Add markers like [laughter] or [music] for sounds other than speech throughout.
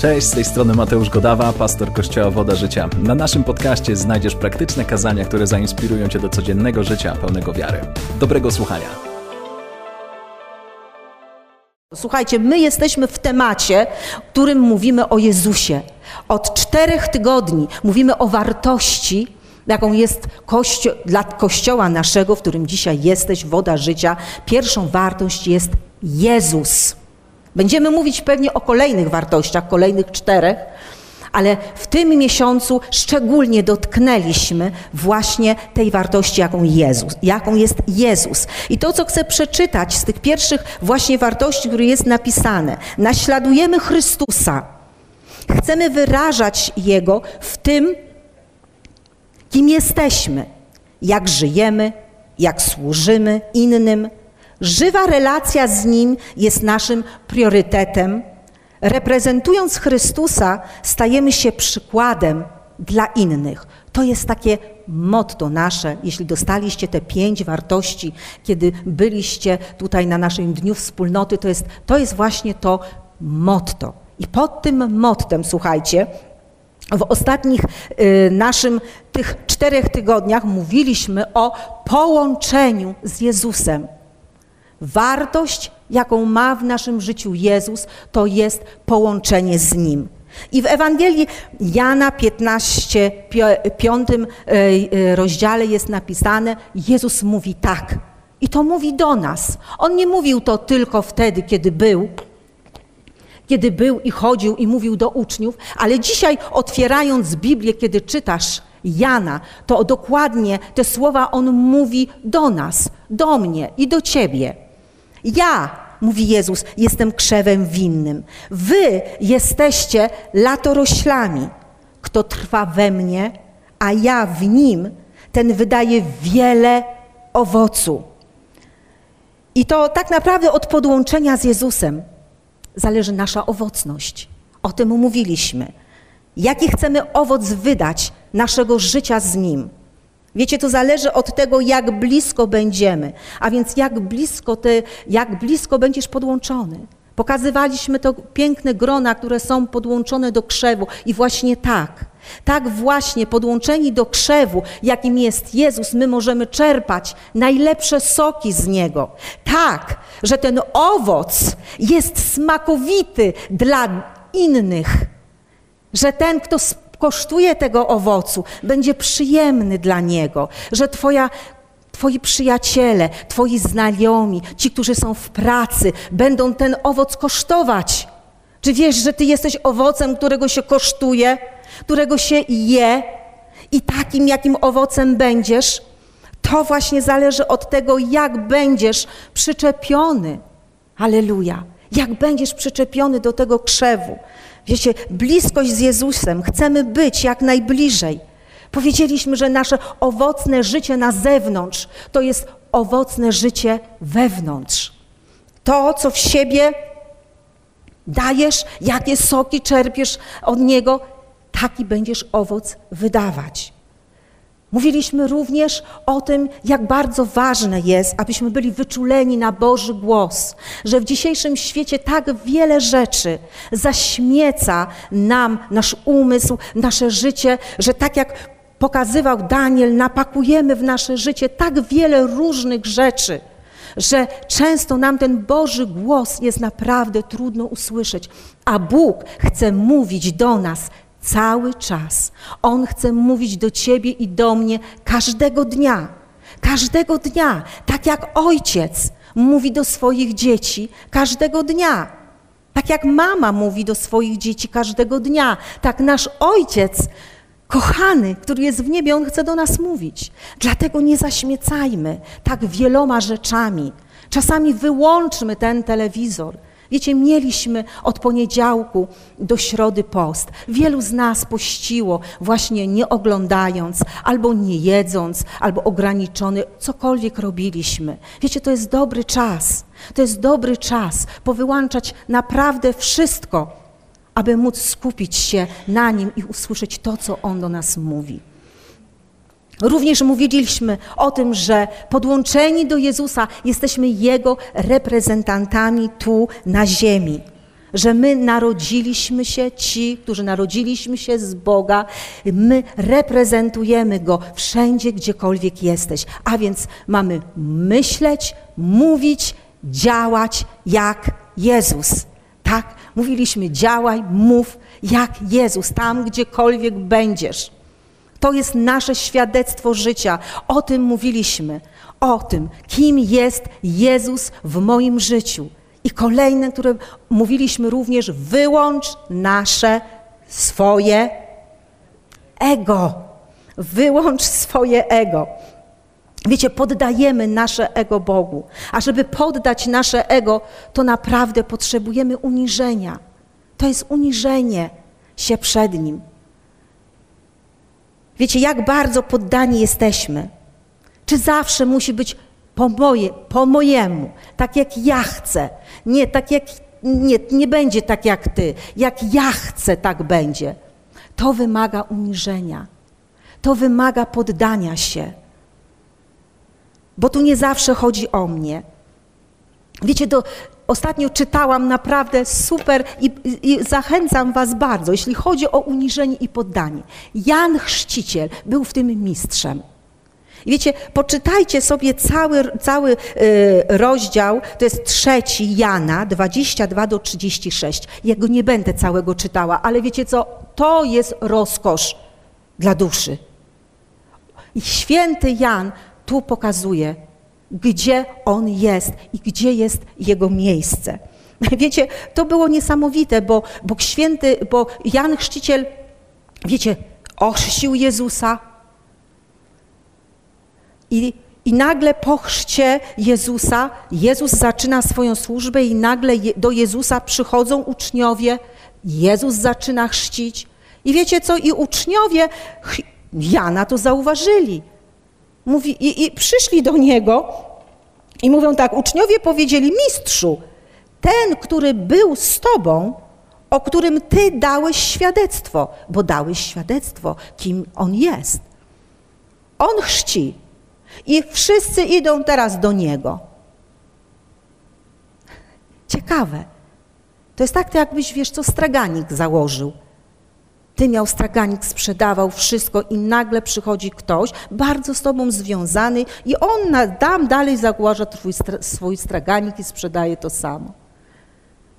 Cześć, z tej strony Mateusz Godawa, pastor Kościoła Woda Życia. Na naszym podcaście znajdziesz praktyczne kazania, które zainspirują Cię do codziennego życia pełnego wiary. Dobrego słuchania. Słuchajcie, my jesteśmy w temacie, w którym mówimy o Jezusie. Od czterech tygodni mówimy o wartości, jaką jest kościo dla Kościoła naszego, w którym dzisiaj jesteś, woda życia. Pierwszą wartość jest Jezus. Będziemy mówić pewnie o kolejnych wartościach, kolejnych czterech, ale w tym miesiącu szczególnie dotknęliśmy właśnie tej wartości, jaką, Jezus, jaką jest Jezus. I to, co chcę przeczytać z tych pierwszych właśnie wartości, które jest napisane. Naśladujemy Chrystusa. Chcemy wyrażać Jego w tym, kim jesteśmy, jak żyjemy, jak służymy innym, Żywa relacja z Nim jest naszym priorytetem. Reprezentując Chrystusa, stajemy się przykładem dla innych. To jest takie motto nasze. Jeśli dostaliście te pięć wartości, kiedy byliście tutaj na naszym Dniu Wspólnoty, to jest, to jest właśnie to motto. I pod tym mottem, słuchajcie, w ostatnich y, naszym tych czterech tygodniach mówiliśmy o połączeniu z Jezusem. Wartość, jaką ma w naszym życiu Jezus, to jest połączenie z Nim. I w Ewangelii Jana 15, 5 e, e, rozdziale jest napisane, Jezus mówi tak. I to mówi do nas. On nie mówił to tylko wtedy, kiedy był, kiedy był i chodził i mówił do uczniów, ale dzisiaj otwierając Biblię, kiedy czytasz Jana, to dokładnie te słowa on mówi do nas, do mnie i do ciebie. Ja, mówi Jezus, jestem krzewem winnym. Wy jesteście latoroślami. Kto trwa we mnie, a ja w nim, ten wydaje wiele owocu. I to tak naprawdę od podłączenia z Jezusem zależy nasza owocność. O tym mówiliśmy. Jaki chcemy owoc wydać naszego życia z Nim? Wiecie, to zależy od tego, jak blisko będziemy, a więc jak blisko, ty, jak blisko będziesz podłączony. Pokazywaliśmy to piękne grona, które są podłączone do krzewu i właśnie tak, tak właśnie podłączeni do krzewu, jakim jest Jezus, my możemy czerpać najlepsze soki z Niego. Tak, że ten owoc jest smakowity dla innych, że ten, kto kosztuje tego owocu, będzie przyjemny dla niego, że twoja Twoi przyjaciele, Twoi znajomi, ci, którzy są w pracy, będą ten owoc kosztować. Czy wiesz, że Ty jesteś owocem, którego się kosztuje, którego się je i takim, jakim owocem będziesz? To właśnie zależy od tego, jak będziesz przyczepiony. Aleluja. Jak będziesz przyczepiony do tego krzewu. Wiecie, bliskość z Jezusem, chcemy być jak najbliżej. Powiedzieliśmy, że nasze owocne życie na zewnątrz to jest owocne życie wewnątrz. To, co w siebie dajesz, jakie soki czerpiesz od Niego, taki będziesz owoc wydawać. Mówiliśmy również o tym, jak bardzo ważne jest, abyśmy byli wyczuleni na Boży głos, że w dzisiejszym świecie tak wiele rzeczy zaśmieca nam nasz umysł, nasze życie, że tak jak pokazywał Daniel, napakujemy w nasze życie tak wiele różnych rzeczy, że często nam ten Boży głos jest naprawdę trudno usłyszeć, a Bóg chce mówić do nas Cały czas. On chce mówić do ciebie i do mnie każdego dnia. Każdego dnia. Tak jak ojciec mówi do swoich dzieci każdego dnia. Tak jak mama mówi do swoich dzieci każdego dnia. Tak nasz ojciec, kochany, który jest w niebie, on chce do nas mówić. Dlatego nie zaśmiecajmy tak wieloma rzeczami. Czasami wyłączmy ten telewizor Wiecie, mieliśmy od poniedziałku do środy post. Wielu z nas pościło właśnie nie oglądając, albo nie jedząc, albo ograniczony, cokolwiek robiliśmy. Wiecie, to jest dobry czas. To jest dobry czas powyłączać naprawdę wszystko, aby móc skupić się na nim i usłyszeć to, co on do nas mówi. Również mówiliśmy o tym, że podłączeni do Jezusa jesteśmy Jego reprezentantami tu na ziemi. że my narodziliśmy się, ci, którzy narodziliśmy się z Boga, my reprezentujemy Go wszędzie, gdziekolwiek jesteś. A więc mamy myśleć, mówić, działać jak Jezus. Tak? Mówiliśmy, działaj, mów jak Jezus, tam gdziekolwiek będziesz. To jest nasze świadectwo życia. O tym mówiliśmy. O tym, kim jest Jezus w moim życiu. I kolejne, które mówiliśmy również, wyłącz nasze swoje ego. Wyłącz swoje ego. Wiecie, poddajemy nasze ego Bogu. A żeby poddać nasze ego, to naprawdę potrzebujemy uniżenia. To jest uniżenie się przed Nim. Wiecie, jak bardzo poddani jesteśmy. Czy zawsze musi być po, moje, po mojemu, tak jak ja chcę. Nie, tak jak, nie, nie będzie tak jak ty. Jak ja chcę, tak będzie. To wymaga uniżenia. To wymaga poddania się. Bo tu nie zawsze chodzi o mnie. Wiecie, do, ostatnio czytałam naprawdę super i, i, zachęcam Was bardzo, jeśli chodzi o uniżenie i poddanie. Jan Chrzciciel był w tym mistrzem. Wiecie, poczytajcie sobie cały, cały y, rozdział, to jest trzeci Jana, 22 do 36. Ja go nie będę całego czytała, ale wiecie co, to jest rozkosz dla duszy. I święty Jan tu pokazuje, gdzie on jest i gdzie jest jego miejsce. [laughs] Wiecie, to było niesamowite, bo, bo święty, bo Jan Chrzciciel, wiecie, ochrzcił Jezusa, i, I nagle po chrzcie Jezusa, Jezus zaczyna swoją służbę i nagle do Jezusa przychodzą uczniowie, Jezus zaczyna chrzcić. I wiecie co, i uczniowie Jana to zauważyli. Mówi, i, I przyszli do niego i mówią tak, uczniowie powiedzieli, mistrzu, ten, który był z tobą, o którym ty dałeś świadectwo, bo dałeś świadectwo, kim on jest. On chrzci, i wszyscy idą teraz do niego. Ciekawe. To jest tak, jakbyś, wiesz co, straganik założył. Ty miał straganik, sprzedawał wszystko i nagle przychodzi ktoś bardzo z tobą związany i on na, dalej zagłaża twój, swój straganik i sprzedaje to samo.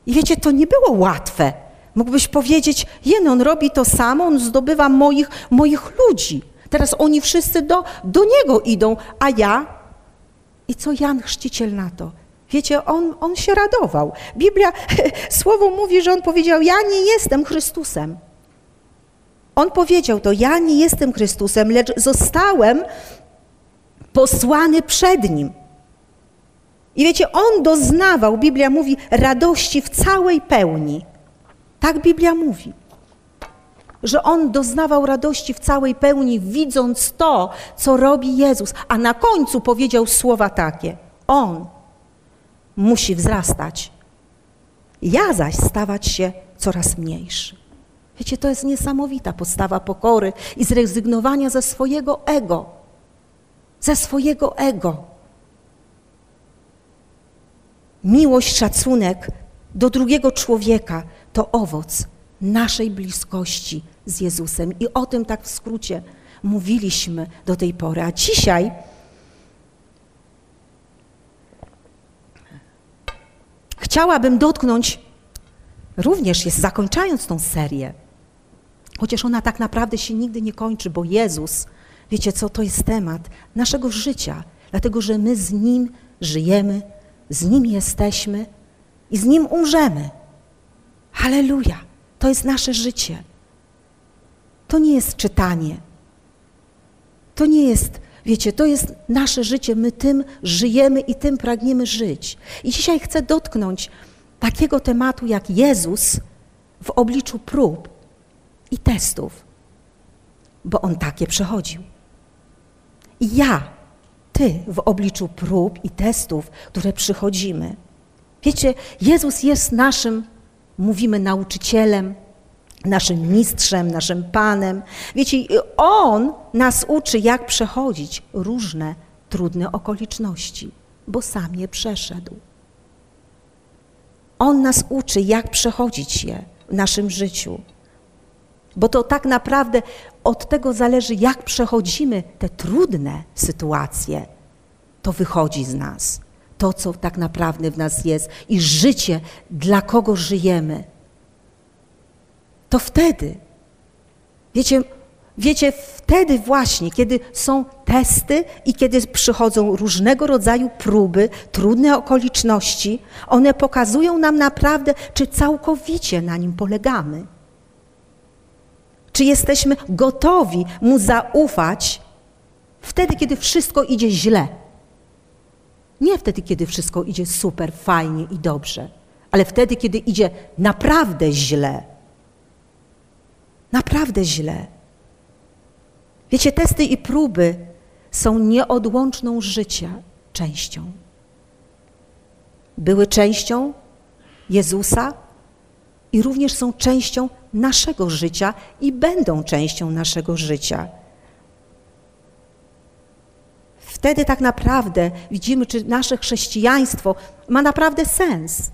I wiecie, to nie było łatwe. Mógłbyś powiedzieć, jen, on robi to samo, on zdobywa moich, moich ludzi. Teraz oni wszyscy do, do Niego idą, a ja? I co Jan Chrzciciel na to? Wiecie, on, on się radował. Biblia, [laughs] słowo mówi, że on powiedział, ja nie jestem Chrystusem. On powiedział to, ja nie jestem Chrystusem, lecz zostałem posłany przed Nim. I wiecie, on doznawał, Biblia mówi, radości w całej pełni. Tak Biblia mówi że on doznawał radości w całej pełni, widząc to, co robi Jezus. A na końcu powiedział słowa takie: On musi wzrastać, ja zaś stawać się coraz mniejszy. Wiecie, to jest niesamowita postawa pokory i zrezygnowania ze swojego ego. Ze swojego ego. Miłość, szacunek do drugiego człowieka to owoc naszej bliskości z Jezusem. I o tym tak w skrócie mówiliśmy do tej pory. A dzisiaj chciałabym dotknąć, również jest zakończając tą serię, chociaż ona tak naprawdę się nigdy nie kończy, bo Jezus, wiecie co, to jest temat naszego życia, dlatego że my z Nim żyjemy, z Nim jesteśmy i z Nim umrzemy. Halleluja! To jest nasze życie. To nie jest czytanie. To nie jest, wiecie, to jest nasze życie. My tym żyjemy i tym pragniemy żyć. I dzisiaj chcę dotknąć takiego tematu jak Jezus w obliczu prób i testów, bo On takie przechodził. I ja, Ty w obliczu prób i testów, które przychodzimy. Wiecie, Jezus jest naszym, mówimy, nauczycielem, naszym mistrzem, naszym panem. Wiecie, on nas uczy, jak przechodzić różne trudne okoliczności, bo sam je przeszedł. On nas uczy, jak przechodzić je w naszym życiu. Bo to tak naprawdę od tego zależy, jak przechodzimy te trudne sytuacje. To wychodzi z nas. To, co tak naprawdę w nas jest i życie, dla kogo żyjemy. To wtedy, wiecie, wiecie, wtedy właśnie, kiedy są testy i kiedy przychodzą różnego rodzaju próby, trudne okoliczności, one pokazują nam naprawdę, czy całkowicie na nim polegamy. Czy jesteśmy gotowi mu zaufać wtedy, kiedy wszystko idzie źle? Nie wtedy, kiedy wszystko idzie super, fajnie i dobrze, ale wtedy, kiedy idzie naprawdę źle. Naprawdę źle. Wiecie, testy i próby są nieodłączną życia częścią. Były częścią Jezusa i również są częścią naszego życia i będą częścią naszego życia. Wtedy tak naprawdę widzimy, czy nasze chrześcijaństwo ma naprawdę sens.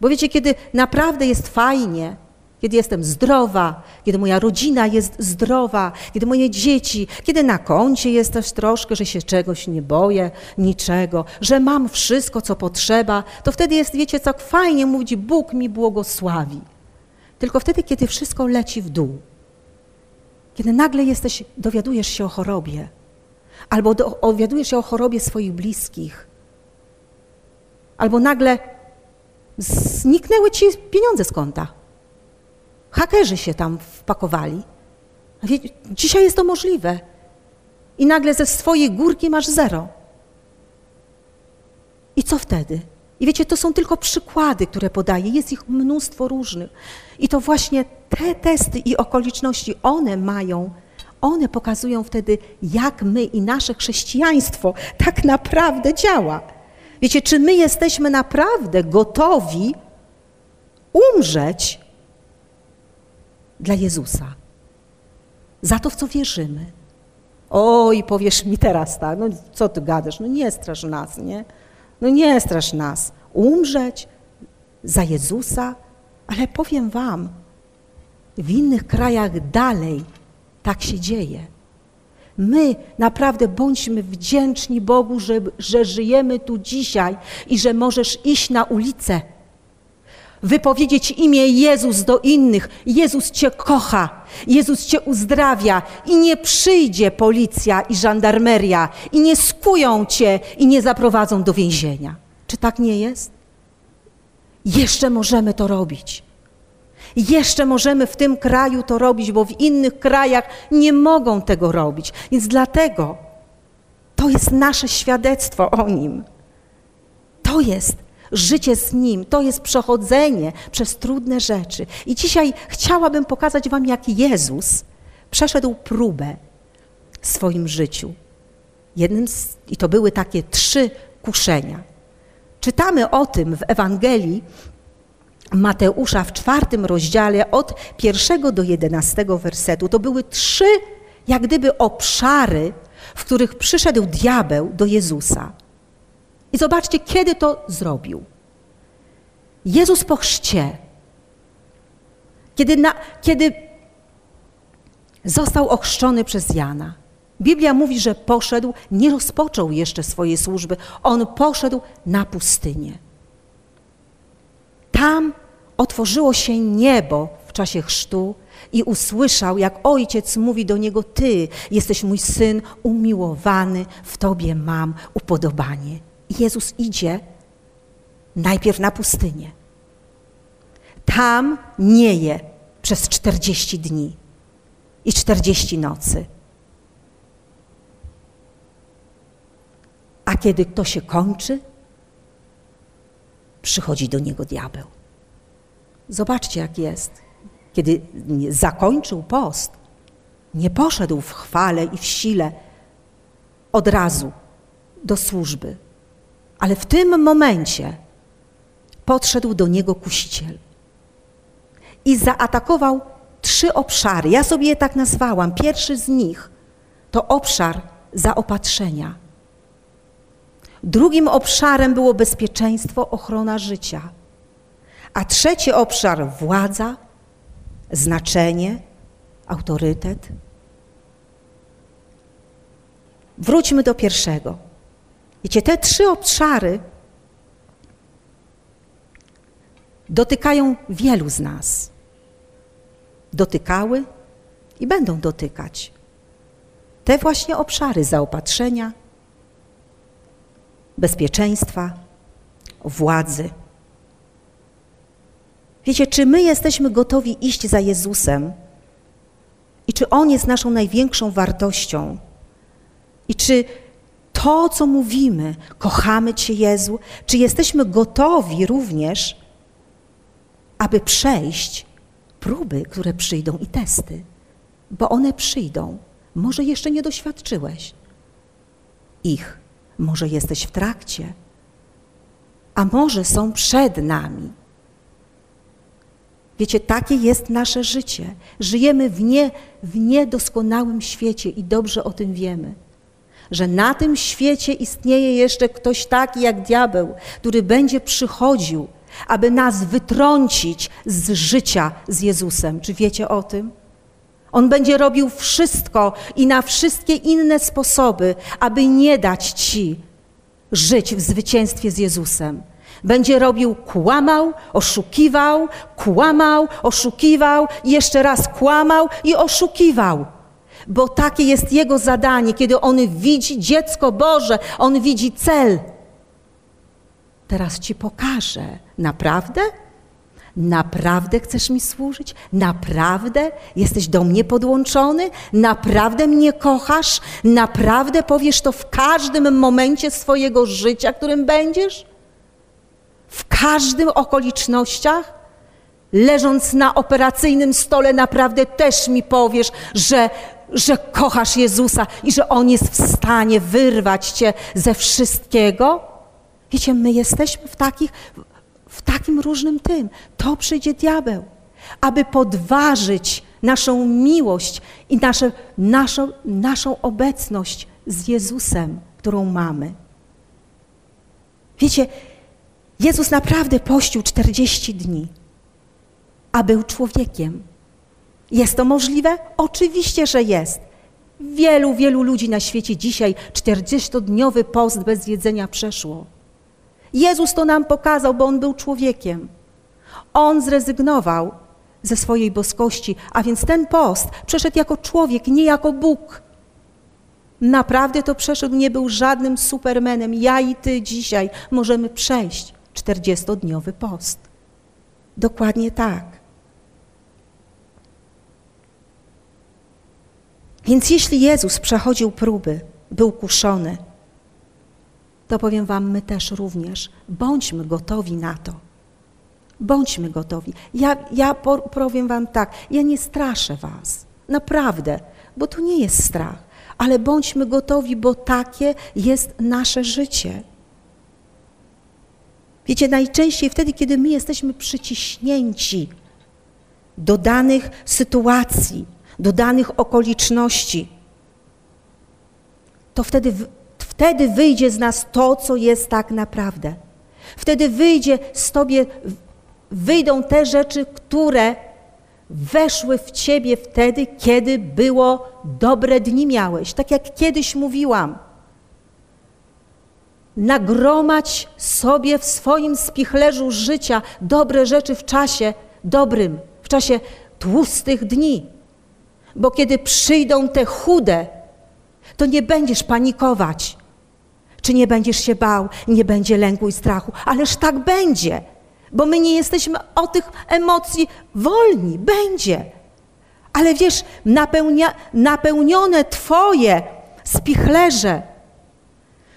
Bo wiecie, kiedy naprawdę jest fajnie, kiedy jestem zdrowa, kiedy moja rodzina jest zdrowa, kiedy moje dzieci, kiedy na koncie jest też troszkę, że się czegoś nie boję, niczego, że mam wszystko, co potrzeba, to wtedy jest, wiecie, co fajnie mówić, Bóg mi błogosławi. Tylko wtedy, kiedy wszystko leci w dół, kiedy nagle jesteś, dowiadujesz się o chorobie, albo dowiadujesz się o chorobie swoich bliskich, albo nagle zniknęły ci pieniądze z konta. Hakerzy się tam wpakowali. Dzisiaj jest to możliwe. I nagle ze swojej górki masz zero. I co wtedy? I wiecie, to są tylko przykłady, które podaję. Jest ich mnóstwo różnych. I to właśnie te testy i okoliczności, one mają, one pokazują wtedy, jak my i nasze chrześcijaństwo tak naprawdę działa. Wiecie, czy my jesteśmy naprawdę gotowi umrzeć dla Jezusa? Za to, w co wierzymy. Oj, powiesz mi teraz tak, no co ty gadasz, no nie strasz nas, nie? No nie strasz nas. Umrzeć za Jezusa, ale powiem Wam, w innych krajach dalej tak się dzieje. My naprawdę bądźmy wdzięczni Bogu, że, że żyjemy tu dzisiaj i że możesz iść na ulicę, wypowiedzieć imię Jezus do innych. Jezus Cię kocha, Jezus Cię uzdrawia i nie przyjdzie policja i żandarmeria i nie skują Cię i nie zaprowadzą do więzienia. Czy tak nie jest? Jeszcze możemy to robić. Jeszcze możemy w tym kraju to robić, bo w innych krajach nie mogą tego robić. Więc dlatego to jest nasze świadectwo o Nim. To jest życie z Nim, to jest przechodzenie przez trudne rzeczy. I dzisiaj chciałabym pokazać Wam, jak Jezus przeszedł próbę w swoim życiu. Jednym z, I to były takie trzy kuszenia. Czytamy o tym w Ewangelii Mateusza w czwartym rozdziale od pierwszego do jedenastego wersetu. To były trzy, jak gdyby, obszary, w których przyszedł diabeł do Jezusa. I zobaczcie, kiedy to zrobił. Jezus po chrzcie, kiedy, na, kiedy został ochrzczony przez Jana, Biblia mówi, że poszedł, nie rozpoczął jeszcze swojej służby, on poszedł na pustynię. Tam otworzyło się niebo w czasie chrztu i usłyszał, jak ojciec mówi do niego: Ty jesteś mój syn umiłowany, w tobie mam upodobanie. Jezus idzie najpierw na pustynię. Tam nie je przez 40 dni i 40 nocy. A kiedy to się kończy, przychodzi do niego diabeł. Zobaczcie, jak jest. Kiedy zakończył post, nie poszedł w chwale i w sile od razu do służby, ale w tym momencie podszedł do niego kusiciel i zaatakował trzy obszary. Ja sobie je tak nazwałam. Pierwszy z nich to obszar zaopatrzenia. Drugim obszarem było bezpieczeństwo, ochrona życia. A trzeci obszar władza, znaczenie, autorytet. Wróćmy do pierwszego. Wiecie, te trzy obszary dotykają wielu z nas. Dotykały i będą dotykać. Te właśnie obszary zaopatrzenia, bezpieczeństwa, władzy. Wiecie, czy my jesteśmy gotowi iść za Jezusem i czy On jest naszą największą wartością? I czy to, co mówimy, kochamy Cię, Jezu, czy jesteśmy gotowi również, aby przejść próby, które przyjdą i testy, bo one przyjdą. Może jeszcze nie doświadczyłeś ich, może jesteś w trakcie, a może są przed nami. Wiecie, takie jest nasze życie. Żyjemy w, nie, w niedoskonałym świecie i dobrze o tym wiemy. Że na tym świecie istnieje jeszcze ktoś taki jak diabeł, który będzie przychodził, aby nas wytrącić z życia z Jezusem. Czy wiecie o tym? On będzie robił wszystko i na wszystkie inne sposoby, aby nie dać ci żyć w zwycięstwie z Jezusem. Będzie robił, kłamał, oszukiwał, kłamał, oszukiwał, jeszcze raz kłamał i oszukiwał. Bo takie jest jego zadanie, kiedy on widzi dziecko Boże, on widzi cel. Teraz ci pokażę. Naprawdę? Naprawdę chcesz mi służyć? Naprawdę jesteś do mnie podłączony? Naprawdę mnie kochasz? Naprawdę powiesz to w każdym momencie swojego życia, którym będziesz? w każdym okolicznościach? Leżąc na operacyjnym stole, naprawdę też mi powiesz, że, że kochasz Jezusa i że On jest w stanie wyrwać cię ze wszystkiego? Wiecie, my jesteśmy w, takich, w takim różnym tym. To przyjdzie diabeł, aby podważyć naszą miłość i nasze, naszą, naszą obecność z Jezusem, którą mamy. Wiecie, Jezus naprawdę pościł 40 dni, a był człowiekiem. Jest to możliwe? Oczywiście, że jest. Wielu, wielu ludzi na świecie dzisiaj 40-dniowy post bez jedzenia przeszło. Jezus to nam pokazał, bo On był człowiekiem. On zrezygnował ze swojej boskości, a więc ten post przeszedł jako człowiek, nie jako Bóg. Naprawdę to przeszedł, nie był żadnym supermenem. Ja i ty dzisiaj możemy przejść 40-dniowy post. Dokładnie tak. Więc jeśli Jezus przechodził próby, był kuszony, to powiem Wam, my też również bądźmy gotowi na to. Bądźmy gotowi. Ja, ja powiem Wam tak, ja nie straszę Was, naprawdę, bo to nie jest strach, ale bądźmy gotowi, bo takie jest nasze życie. Wiecie, najczęściej wtedy, kiedy my jesteśmy przyciśnięci do danych sytuacji, do danych okoliczności, to wtedy, wtedy wyjdzie z nas to, co jest tak naprawdę. Wtedy wyjdzie z Tobie, wyjdą te rzeczy, które weszły w Ciebie wtedy, kiedy było dobre dni miałeś. Tak jak kiedyś mówiłam – nagromać sobie w swoim spichlerzu życia dobre rzeczy w czasie dobrym, w czasie tłustych dni. Bo kiedy przyjdą te chude, to nie będziesz panikować, czy nie będziesz się bał, nie będzie lęku i strachu, ależ tak będzie, bo my nie jesteśmy od tych emocji wolni, będzie. Ale wiesz, napełnia, napełnione Twoje spichlerze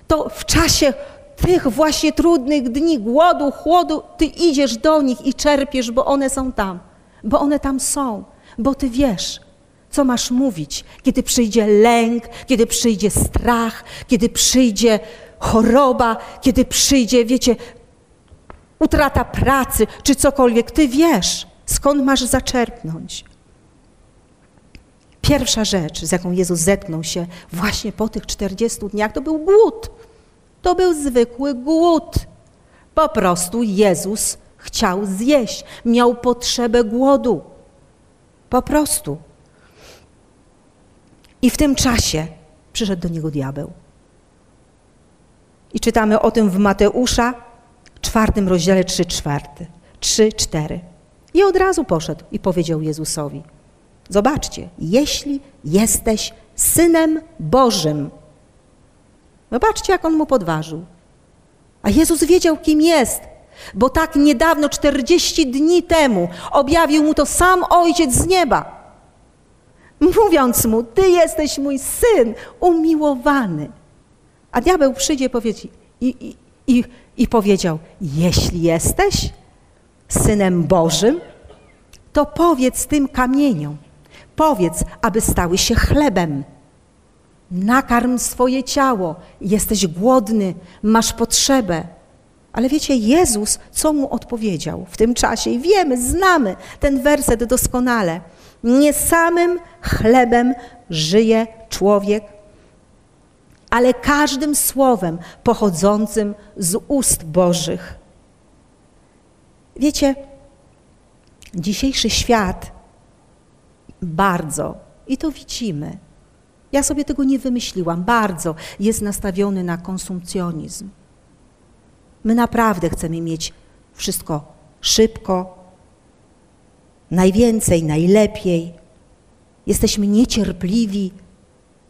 to w czasie tych właśnie trudnych dni, głodu, chłodu, ty idziesz do nich i czerpiesz, bo one są tam, bo one tam są, bo ty wiesz, co masz mówić, kiedy przyjdzie lęk, kiedy przyjdzie strach, kiedy przyjdzie choroba, kiedy przyjdzie, wiecie, utrata pracy czy cokolwiek. Ty wiesz, skąd masz zaczerpnąć. Pierwsza rzecz, z jaką Jezus zetknął się właśnie po tych 40 dniach, to był głód. To był zwykły głód. Po prostu Jezus chciał zjeść, miał potrzebę głodu. Po prostu. I w tym czasie przyszedł do niego diabeł. I czytamy o tym w Mateusza, czwartym rozdziale 3, czwarty, 3, 4. I od razu poszedł i powiedział Jezusowi: Zobaczcie, jeśli jesteś synem Bożym. Zobaczcie, jak on mu podważył. A Jezus wiedział, kim jest, bo tak niedawno, 40 dni temu, objawił mu to sam Ojciec z nieba. Mówiąc mu, Ty jesteś mój syn umiłowany. A diabeł przyjdzie powiedzieć, i, i, i, i powiedział: Jeśli jesteś synem Bożym, to powiedz tym kamieniom, powiedz, aby stały się chlebem. Nakarm swoje ciało, jesteś głodny, masz potrzebę. Ale wiecie, Jezus, co mu odpowiedział w tym czasie? I wiemy, znamy ten werset doskonale. Nie samym chlebem żyje człowiek, ale każdym słowem pochodzącym z ust Bożych. Wiecie, dzisiejszy świat bardzo, i to widzimy, ja sobie tego nie wymyśliłam, bardzo jest nastawiony na konsumpcjonizm. My naprawdę chcemy mieć wszystko szybko, najwięcej, najlepiej. Jesteśmy niecierpliwi,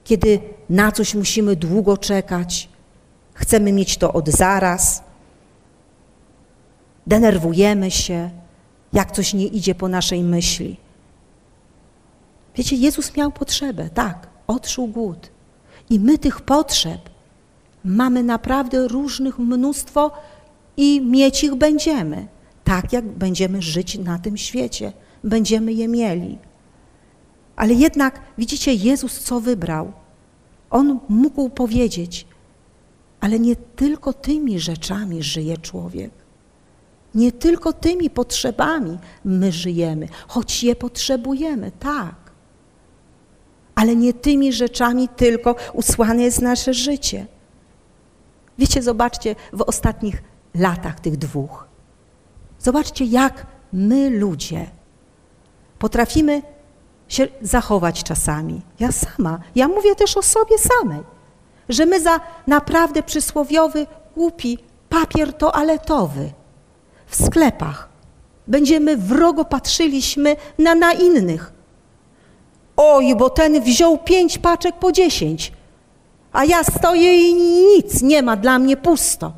kiedy na coś musimy długo czekać. Chcemy mieć to od zaraz. Denerwujemy się, jak coś nie idzie po naszej myśli. Wiecie, Jezus miał potrzebę, tak, odczuł głód. I my tych potrzeb mamy naprawdę różnych mnóstwo i mieć ich będziemy, tak jak będziemy żyć na tym świecie. Będziemy je mieli. Ale jednak, widzicie, Jezus co wybrał? On mógł powiedzieć, ale nie tylko tymi rzeczami żyje człowiek. Nie tylko tymi potrzebami my żyjemy, choć je potrzebujemy, tak. Ale nie tymi rzeczami tylko usłane jest nasze życie. Wiecie, zobaczcie w ostatnich latach tych dwóch. Zobaczcie, jak my ludzie potrafimy się zachować czasami. Ja sama, ja mówię też o sobie samej, że my za naprawdę przysłowiowy, głupi papier toaletowy w sklepach będziemy wrogo patrzyliśmy na, na innych. Oj, bo ten wziął pięć paczek po dziesięć, a ja stoję i nic nie ma, dla mnie pusto.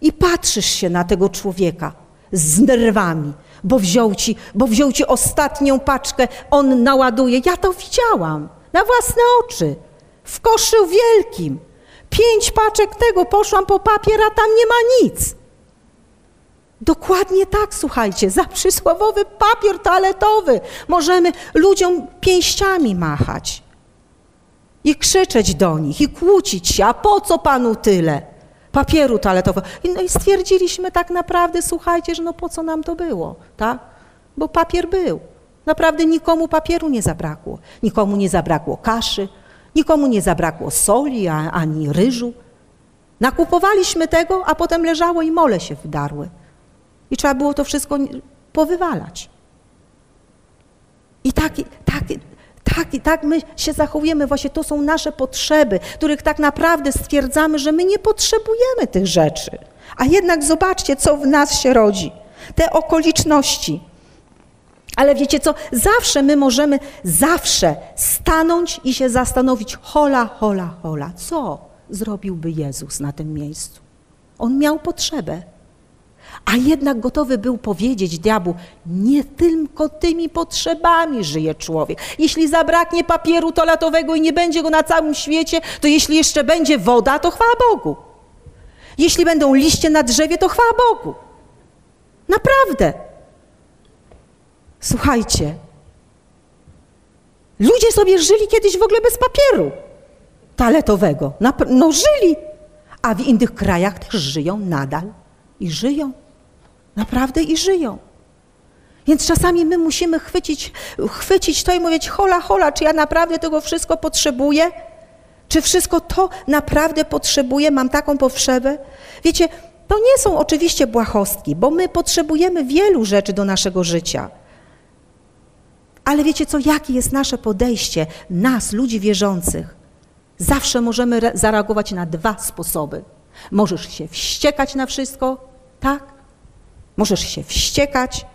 I patrzysz się na tego człowieka z nerwami, bo wziął ci, bo wziął ci ostatnią paczkę, on naładuje. Ja to widziałam na własne oczy, w koszu wielkim. Pięć paczek tego, poszłam po papier, a tam nie ma nic. Dokładnie tak, słuchajcie, za przysłowowy papier toaletowy możemy ludziom pięściami machać i krzyczeć do nich i kłócić się, a po co panu tyle? Papieru toaletowego. I, no i stwierdziliśmy tak naprawdę, słuchajcie, że no po co nam to było, tak? Bo papier był. Naprawdę nikomu papieru nie zabrakło. Nikomu nie zabrakło kaszy, nikomu nie zabrakło soli ani ryżu. Nakupowaliśmy tego, a potem leżało i mole się wdarły. I trzeba było to wszystko powywalać. I tak, tak, tak, i tak my się zachowujemy, właśnie to są nasze potrzeby, których tak naprawdę stwierdzamy, że my nie potrzebujemy tych rzeczy. A jednak zobaczcie, co w nas się rodzi. Te okoliczności. Ale wiecie co? Zawsze my możemy, zawsze stanąć i się zastanowić, hola, hola, hola, co zrobiłby Jezus na tym miejscu? On miał potrzebę a jednak gotowy był powiedzieć diabłu, nie tylko tymi potrzebami żyje człowiek. Jeśli zabraknie papieru toaletowego i nie będzie go na całym świecie, to jeśli jeszcze będzie woda, to chwała Bogu. Jeśli będą liście na drzewie, to chwała Bogu. Naprawdę. Słuchajcie, ludzie sobie żyli kiedyś w ogóle bez papieru toaletowego. No żyli, a w innych krajach też żyją nadal i żyją. Naprawdę i żyją. Więc czasami my musimy chwycić, chwycić to i mówić, hola, hola, czy ja naprawdę tego wszystko potrzebuję? Czy wszystko to naprawdę potrzebuję? Mam taką potrzebę? Wiecie, to nie są oczywiście błahostki, bo my potrzebujemy wielu rzeczy do naszego życia. Ale wiecie co, jakie jest nasze podejście, nas, ludzi wierzących? Zawsze możemy zareagować na dwa sposoby. Możesz się wściekać na wszystko, tak? Możesz się wściekać,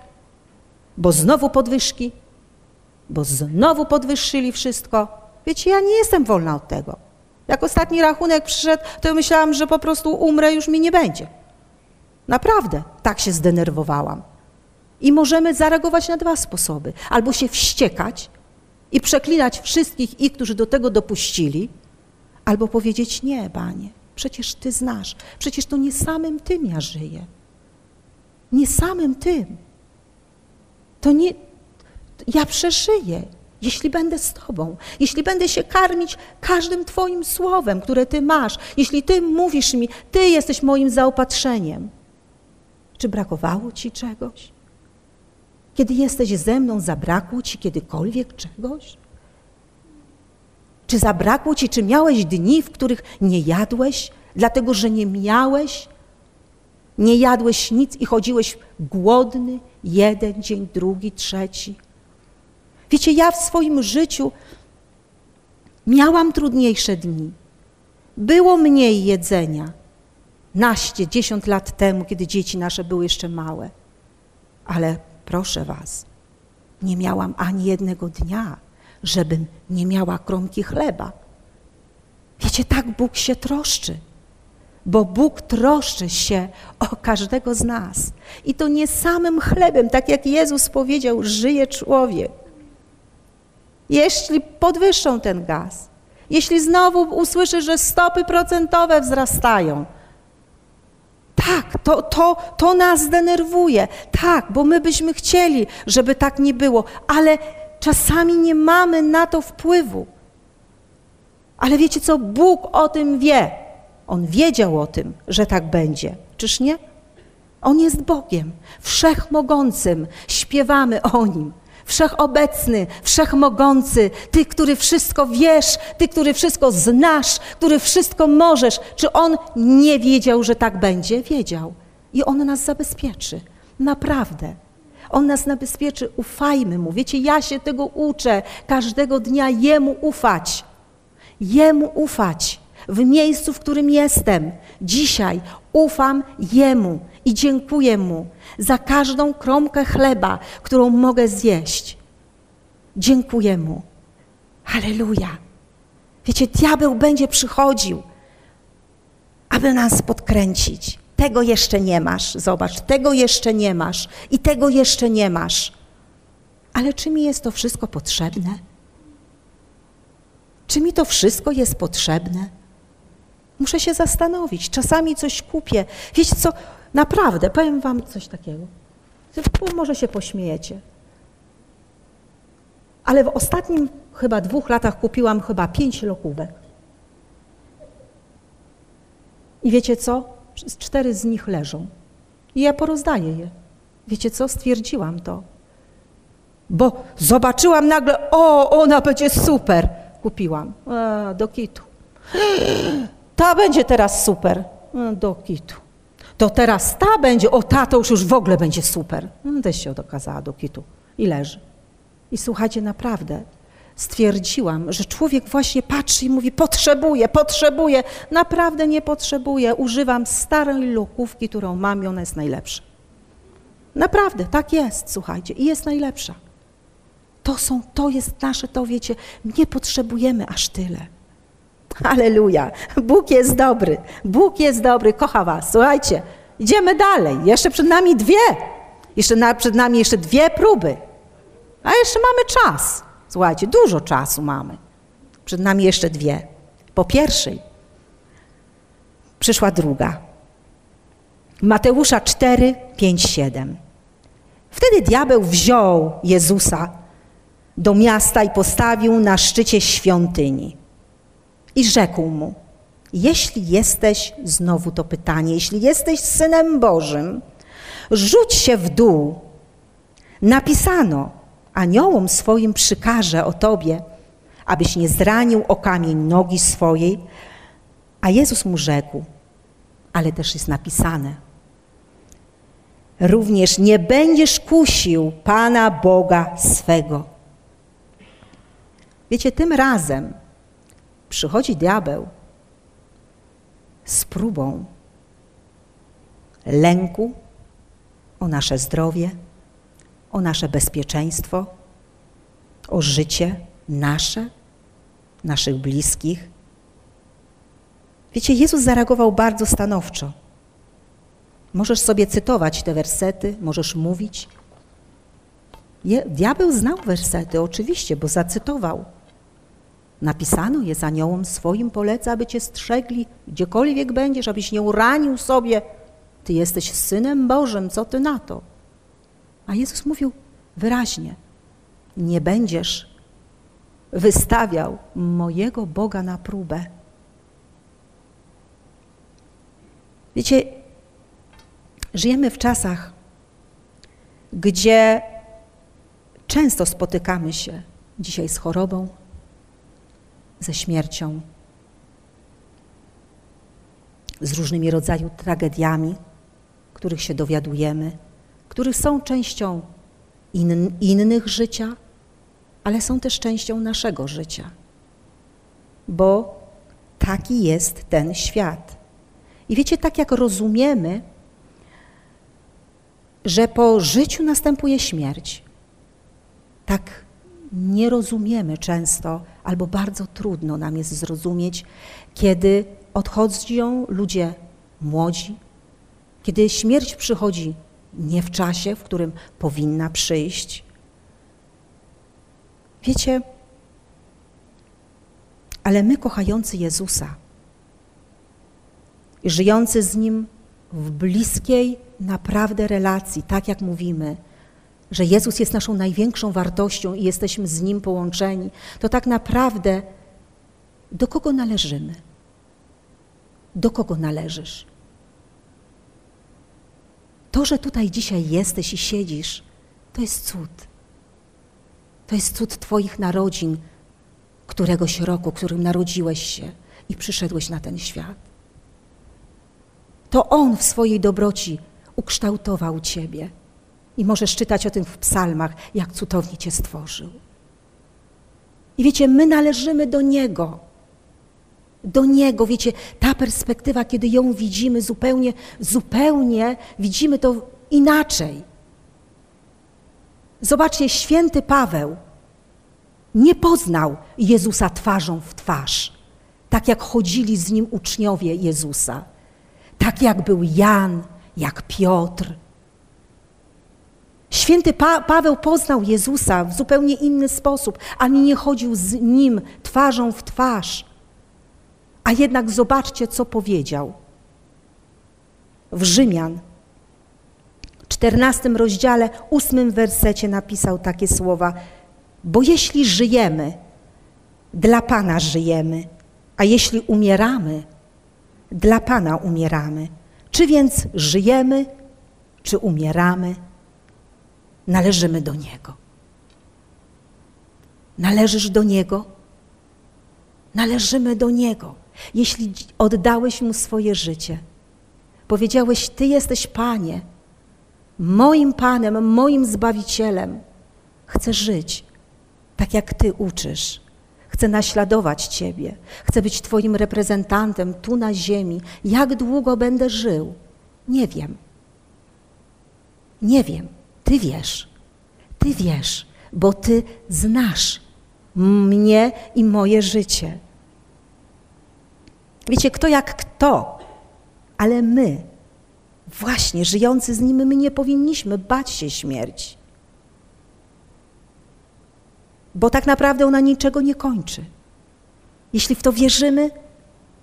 bo znowu podwyżki, bo znowu podwyższyli wszystko. Wiecie, ja nie jestem wolna od tego. Jak ostatni rachunek przyszedł, to myślałam, że po prostu umrę, już mi nie będzie. Naprawdę, tak się zdenerwowałam. I możemy zareagować na dwa sposoby. Albo się wściekać i przeklinać wszystkich ich, którzy do tego dopuścili, albo powiedzieć nie, Panie, przecież Ty znasz, przecież to nie samym Tym ja żyję. Nie samym Tym. To nie, ja przeżyję, jeśli będę z Tobą, jeśli będę się karmić każdym Twoim słowem, które Ty masz, jeśli Ty mówisz mi, Ty jesteś moim zaopatrzeniem. Czy brakowało Ci czegoś? Kiedy jesteś ze mną, zabrakło Ci kiedykolwiek czegoś? Czy zabrakło Ci, czy miałeś dni, w których nie jadłeś, dlatego że nie miałeś? Nie jadłeś nic i chodziłeś głodny jeden dzień, drugi, trzeci. Wiecie, ja w swoim życiu miałam trudniejsze dni. Było mniej jedzenia. Naście, dziesiąt lat temu, kiedy dzieci nasze były jeszcze małe. Ale proszę Was, nie miałam ani jednego dnia, żebym nie miała kromki chleba. Wiecie, tak Bóg się troszczy, bo Bóg troszczy się o każdego z nas. I to nie samym chlebem, tak jak Jezus powiedział, żyje człowiek. Jeśli podwyższą ten gaz, jeśli znowu usłyszy, że stopy procentowe wzrastają, tak, to, to, to nas denerwuje. Tak, bo my byśmy chcieli, żeby tak nie było, ale czasami nie mamy na to wpływu. Ale wiecie co? Bóg o tym wie. On wiedział o tym, że tak będzie. Czyż nie? On jest Bogiem, wszechmogącym. Śpiewamy o nim wszechobecny, wszechmogący, Ty, który wszystko wiesz, Ty, który wszystko znasz, który wszystko możesz. Czy On nie wiedział, że tak będzie? Wiedział. I On nas zabezpieczy. Naprawdę. On nas zabezpieczy, ufajmy Mu. Wiecie, ja się tego uczę każdego dnia Jemu ufać. Jemu ufać w miejscu, w którym jestem. Dzisiaj ufam Jemu i dziękuję Mu za każdą kromkę chleba, którą mogę zjeść. Dziękuję Mu. Halleluja. Wiecie, diabeł będzie przychodził, aby nas podkręcić. Tego jeszcze nie masz, zobacz, tego jeszcze nie masz i tego jeszcze nie masz. Ale czy mi jest to wszystko potrzebne? Czy mi to wszystko jest potrzebne? Muszę się zastanowić. Czasami coś kupię. Wiecie co? Naprawdę, powiem wam coś takiego. Może się pośmiejecie. Ale w ostatnim chyba dwóch latach kupiłam chyba pięć lokówek. I wiecie co? Cztery z nich leżą. I ja porozdaję je. Wiecie co? Stwierdziłam to. Bo zobaczyłam nagle, o, ona będzie super. Kupiłam. A, do kitu. [gasps] Ta będzie teraz super. A, do kitu to teraz ta będzie, o ta to już, już w ogóle będzie super. No, też się okazała do kitu i leży. I słuchajcie, naprawdę stwierdziłam, że człowiek właśnie patrzy i mówi, potrzebuję, potrzebuję. Naprawdę nie potrzebuję. Używam starej lokówki, którą mam i ona jest najlepsza. Naprawdę, tak jest, słuchajcie, i jest najlepsza. To są, to jest nasze, to wiecie, nie potrzebujemy aż tyle. Aleluja. Bóg jest dobry. Bóg jest dobry, kocha was. Słuchajcie, idziemy dalej. Jeszcze przed nami dwie. Jeszcze na, przed nami jeszcze dwie próby. A jeszcze mamy czas. Słuchajcie, dużo czasu mamy. Przed nami jeszcze dwie. Po pierwszej przyszła druga. Mateusza 4, 5, 7. Wtedy diabeł wziął Jezusa do miasta i postawił na szczycie świątyni i rzekł mu: Jeśli jesteś, znowu to pytanie, jeśli jesteś synem Bożym, rzuć się w dół. Napisano: Aniołom swoim przykaże o tobie, abyś nie zranił o kamień nogi swojej. A Jezus mu rzekł, ale też jest napisane, również nie będziesz kusił Pana Boga swego. Wiecie, tym razem przychodzi diabeł z próbą lęku o nasze zdrowie, o nasze bezpieczeństwo, o życie nasze, naszych bliskich. Wiecie, Jezus zareagował bardzo stanowczo. Możesz sobie cytować te wersety, możesz mówić. Diabeł znał wersety, oczywiście, bo zacytował. Napisano je z aniołom swoim, poleca, aby cię strzegli, gdziekolwiek będziesz, abyś nie uranił sobie. Ty jesteś synem Bożym, co ty na to? A Jezus mówił wyraźnie: Nie będziesz wystawiał mojego Boga na próbę. Wiecie, żyjemy w czasach, gdzie często spotykamy się dzisiaj z chorobą, ze śmiercią, z różnymi rodzajami tragediami, których się dowiadujemy, których są częścią in, innych życia, ale są też częścią naszego życia, bo taki jest ten świat. I wiecie, tak jak rozumiemy, że po życiu następuje śmierć, tak nie rozumiemy często, albo bardzo trudno nam jest zrozumieć, kiedy odchodzą ludzie młodzi, kiedy śmierć przychodzi nie w czasie, w którym powinna przyjść. Wiecie, ale my kochający Jezusa i żyjący z Nim w bliskiej naprawdę relacji, tak jak mówimy, że Jezus jest naszą największą wartością i jesteśmy z Nim połączeni, to tak naprawdę do kogo należymy? Do kogo należysz? To, że tutaj dzisiaj jesteś i siedzisz, to jest cud. To jest cud Twoich narodzin, któregoś roku, którym narodziłeś się i przyszedłeś na ten świat. To On w swojej dobroci ukształtował Ciebie. I możesz czytać o tym w psalmach, jak cudownie Cię stworzył. I wiecie, my należymy do Niego. Do Niego, wiecie, ta perspektywa, kiedy ją widzimy zupełnie, zupełnie widzimy to inaczej. Zobaczcie, święty Paweł nie poznał Jezusa twarzą w twarz, tak jak chodzili z nim uczniowie Jezusa, tak jak był Jan, jak Piotr, Święty pa Paweł poznał Jezusa w zupełnie inny sposób, ani nie chodził z nim twarzą w twarz. A jednak zobaczcie, co powiedział. W Rzymian, 14 rozdziale, 8 wersecie napisał takie słowa: Bo jeśli żyjemy, dla Pana żyjemy, a jeśli umieramy, dla Pana umieramy. Czy więc żyjemy, czy umieramy? należymy do Niego. Należysz do Niego? Należymy do Niego. Jeśli oddałeś Mu swoje życie, powiedziałeś: Ty jesteś Panie, moim Panem, moim Zbawicielem, chcę żyć tak, jak Ty uczysz. Chcę naśladować Ciebie. Chcę być Twoim reprezentantem tu na ziemi. Jak długo będę żył? Nie wiem. Nie wiem. Ty wiesz, Ty wiesz, bo Ty znasz mnie i moje życie. Wiecie, kto jak kto, ale my, właśnie żyjący z Nim, my nie powinniśmy bać się śmierci. Bo tak naprawdę ona niczego nie kończy. Jeśli w to wierzymy,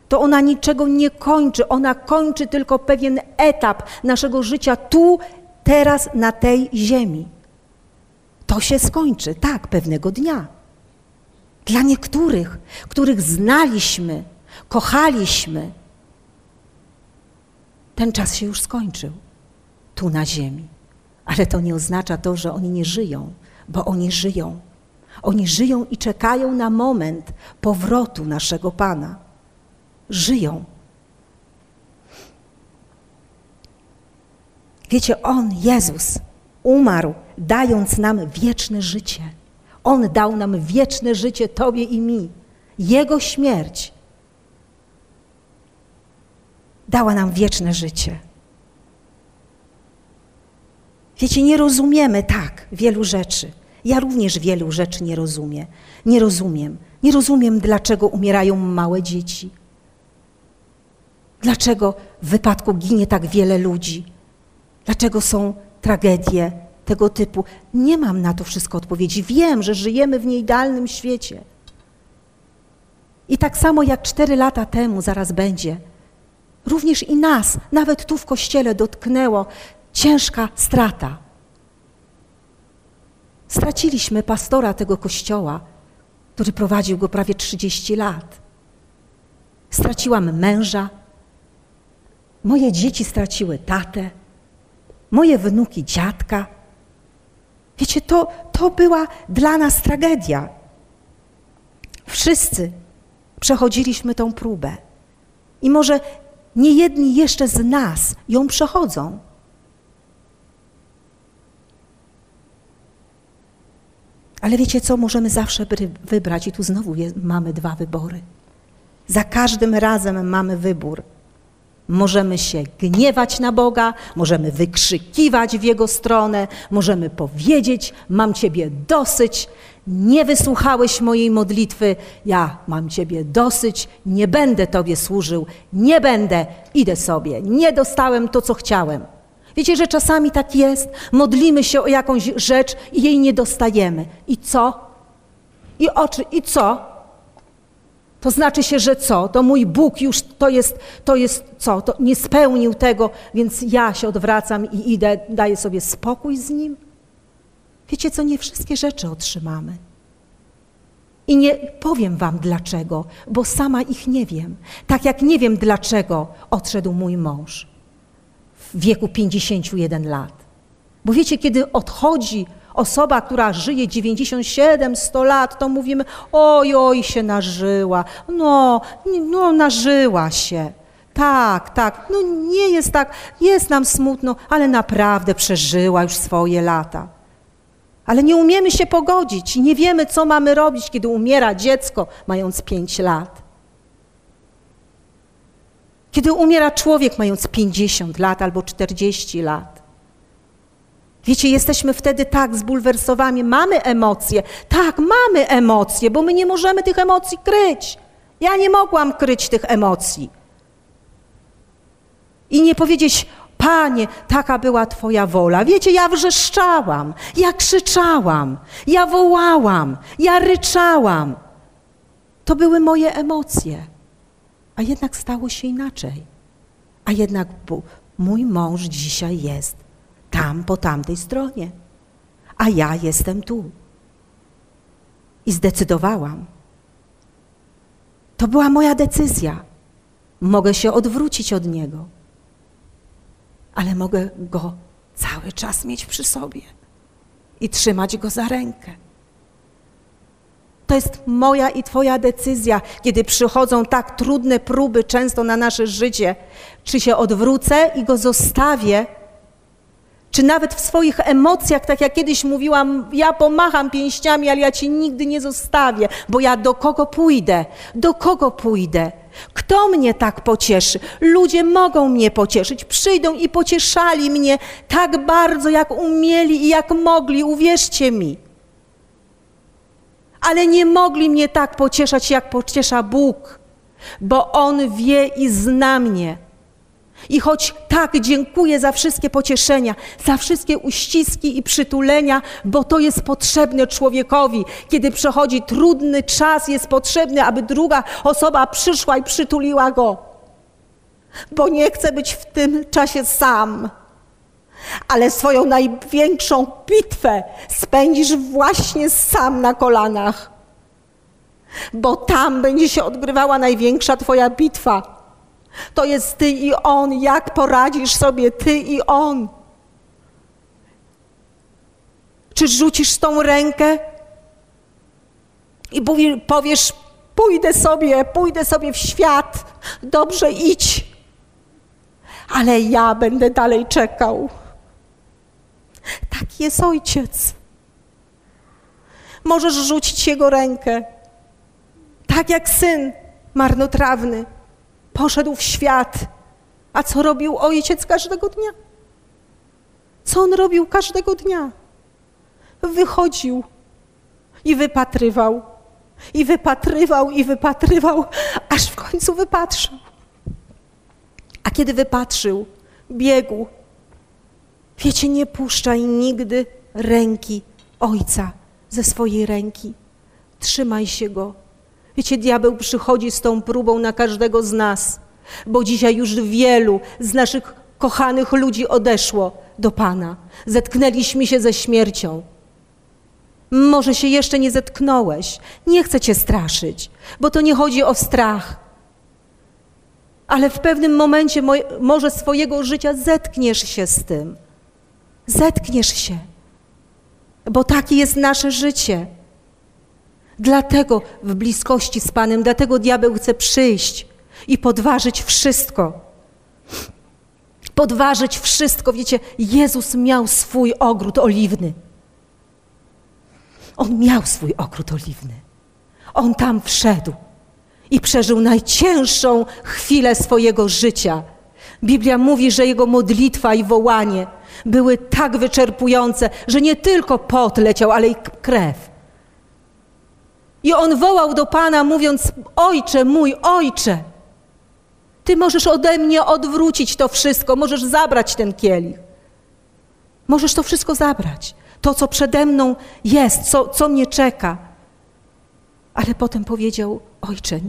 to ona niczego nie kończy. Ona kończy tylko pewien etap naszego życia tu teraz na tej ziemi. To się skończy, tak, pewnego dnia. Dla niektórych, których znaliśmy, kochaliśmy, ten czas się już skończył tu na ziemi. Ale to nie oznacza to, że oni nie żyją, bo oni żyją. Oni żyją i czekają na moment powrotu naszego Pana. Żyją. Wiecie, On, Jezus, umarł, dając nam wieczne życie. On dał nam wieczne życie Tobie i mi. Jego śmierć dała nam wieczne życie. Wiecie, nie rozumiemy tak wielu rzeczy. Ja również wielu rzeczy nie rozumiem. Nie rozumiem. Nie rozumiem, dlaczego umierają małe dzieci. Dlaczego w wypadku ginie tak wiele ludzi. Dlaczego są tragedie tego typu? Nie mam na to wszystko odpowiedzi. Wiem, że żyjemy w nieidealnym świecie. I tak samo jak cztery lata temu zaraz będzie, również i nas, nawet tu w kościele, dotknęło ciężka strata. Straciliśmy pastora tego kościoła, który prowadził go prawie 30 lat. Straciłam męża, moje dzieci straciły tatę, moje wnuki dziadka. Wiecie, to, to była dla nas tragedia. Wszyscy przechodziliśmy tą próbę. I może nie jedni jeszcze z nas ją przechodzą. Ale wiecie co, możemy zawsze wybrać, i tu znowu jest, mamy dwa wybory. Za każdym razem mamy wybór. Możemy się gniewać na Boga, możemy wykrzykiwać w Jego stronę, możemy powiedzieć: Mam Ciebie dosyć, nie wysłuchałeś mojej modlitwy, ja mam Ciebie dosyć, nie będę Tobie służył, nie będę, idę sobie, nie dostałem to, co chciałem. Wiecie, że czasami tak jest, modlimy się o jakąś rzecz i jej nie dostajemy. I co? I oczy, i co? To znaczy się, że co? To mój Bóg już to jest, to jest co? To nie spełnił tego, więc ja się odwracam i idę, daję sobie spokój z nim? Wiecie co? Nie wszystkie rzeczy otrzymamy. I nie powiem wam dlaczego, bo sama ich nie wiem. Tak jak nie wiem dlaczego odszedł mój mąż w wieku 51 lat. Bo wiecie, kiedy odchodzi osoba, która żyje 97, 100 lat, to mówimy, oj, oj, się nażyła. No, no, nażyła się. Tak, tak, no nie jest tak, jest nam smutno, ale naprawdę przeżyła już swoje lata. Ale nie umiemy się pogodzić, nie wiemy, co mamy robić, kiedy umiera dziecko, mając 5 lat. Kiedy umiera człowiek, mając 50 lat albo 40 lat. Wiecie, jesteśmy wtedy tak zbulwersowani, mamy emocje. Tak, mamy emocje, bo my nie możemy tych emocji kryć. Ja nie mogłam kryć tych emocji. I nie powiedzieć, Panie, taka była Twoja wola. Wiecie, ja wrzeszczałam, ja krzyczałam, ja wołałam, ja ryczałam. To były moje emocje. A jednak stało się inaczej. A jednak mój mąż dzisiaj jest tam po tamtej stronie, a ja jestem tu. I zdecydowałam. To była moja decyzja. Mogę się odwrócić od niego, ale mogę go cały czas mieć przy sobie i trzymać go za rękę. To jest moja i Twoja decyzja, kiedy przychodzą tak trudne próby często na nasze życie. Czy się odwrócę i go zostawię, czy nawet w swoich emocjach, tak jak kiedyś mówiłam, ja pomacham pięściami, ale ja cię nigdy nie zostawię, bo ja do kogo pójdę? Do kogo pójdę? Kto mnie tak pocieszy? Ludzie mogą mnie pocieszyć, przyjdą i pocieszali mnie tak bardzo, jak umieli i jak mogli, uwierzcie mi. Ale nie mogli mnie tak pocieszać, jak pociesza Bóg, bo On wie i zna mnie. I choć tak dziękuję za wszystkie pocieszenia, za wszystkie uściski i przytulenia, bo to jest potrzebne człowiekowi. Kiedy przechodzi trudny czas, jest potrzebny, aby druga osoba przyszła i przytuliła go. Bo nie chce być w tym czasie sam. Ale swoją największą bitwę spędzisz właśnie sam na kolanach. Bo tam będzie się odgrywała największa Twoja bitwa to jest Ty i On. Jak poradzisz sobie Ty i On? Czy rzucisz tą rękę? I powiesz, pójdę sobie, pójdę sobie w świat, dobrze idź, ale ja będę dalej czekał. Taki jest ojciec. Możesz rzucić jego rękę, tak jak syn marnotrawny poszedł w świat. A co robił ojciec każdego dnia? Co on robił każdego dnia? Wychodził i wypatrywał, i wypatrywał, i wypatrywał, aż w końcu wypatrzył. A kiedy wypatrzył, biegł. Wiecie, nie puszczaj nigdy ręki ojca ze swojej ręki. Trzymaj się go. Wiecie, diabeł przychodzi z tą próbą na każdego z nas, bo dzisiaj już wielu z naszych kochanych ludzi odeszło do Pana. Zetknęliśmy się ze śmiercią. Może się jeszcze nie zetknąłeś. Nie chcę cię straszyć, bo to nie chodzi o strach. Ale w pewnym momencie może swojego życia zetkniesz się z tym. Zetkniesz się, bo takie jest nasze życie. Dlatego w bliskości z Panem, dlatego diabeł chce przyjść i podważyć wszystko. Podważyć wszystko. Wiecie, Jezus miał swój ogród oliwny. On miał swój ogród oliwny. On tam wszedł i przeżył najcięższą chwilę swojego życia. Biblia mówi, że jego modlitwa i wołanie były tak wyczerpujące, że nie tylko pot leciał, ale i krew. I on wołał do Pana, mówiąc: Ojcze mój, ojcze, Ty możesz ode mnie odwrócić to wszystko, możesz zabrać ten kielich. Możesz to wszystko zabrać. To, co przede mną jest, co, co mnie czeka. Ale potem powiedział: Ojcze,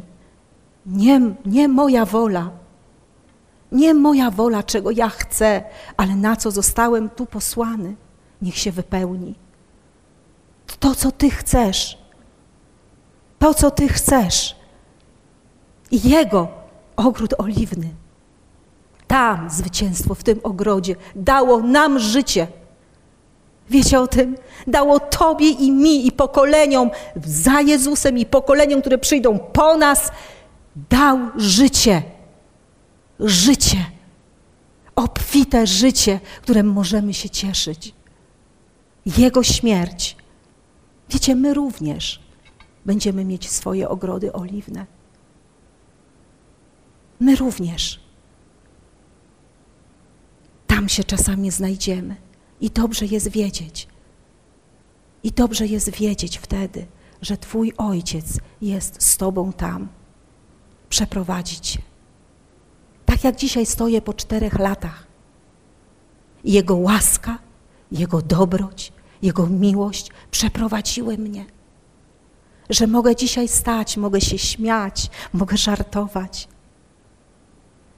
nie, nie moja wola, nie moja wola, czego ja chcę, ale na co zostałem tu posłany, niech się wypełni. To, co Ty chcesz, to, co Ty chcesz. I Jego ogród oliwny, tam zwycięstwo w tym ogrodzie dało nam życie. Wiecie o tym? Dało Tobie i mi, i pokoleniom za Jezusem, i pokoleniom, które przyjdą po nas, dał życie. Życie. Obfite życie, którym możemy się cieszyć. Jego śmierć. Wiecie, my również będziemy mieć swoje ogrody oliwne. My również. Tam się czasami znajdziemy. I dobrze jest wiedzieć. I dobrze jest wiedzieć wtedy, że Twój ojciec jest z Tobą tam. Przeprowadzić Cię. Tak jak dzisiaj stoję po czterech latach. Jego łaska, Jego dobroć, Jego miłość przeprowadziły mnie że mogę dzisiaj stać, mogę się śmiać, mogę żartować.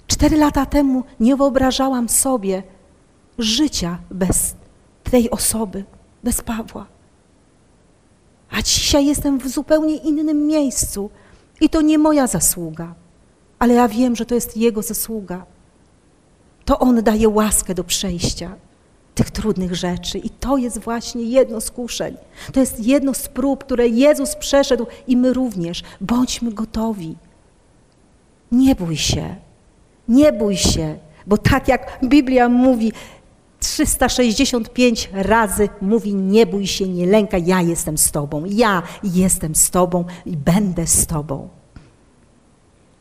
Cztery lata temu nie wyobrażałam sobie życia bez tej osoby, bez Pawła. A dzisiaj jestem w zupełnie innym miejscu i to nie moja zasługa, ale ja wiem, że to jest Jego zasługa. To On daje łaskę do przejścia tych trudnych rzeczy. I to jest właśnie jedno z kuszeń. To jest jedno z prób, które Jezus przeszedł i my również. Bądźmy gotowi. Nie bój się. Nie bój się, bo tak jak Biblia mówi, 365 razy mówi: Nie bój się, nie lękaj, ja jestem z Tobą. Ja jestem z Tobą i będę z Tobą.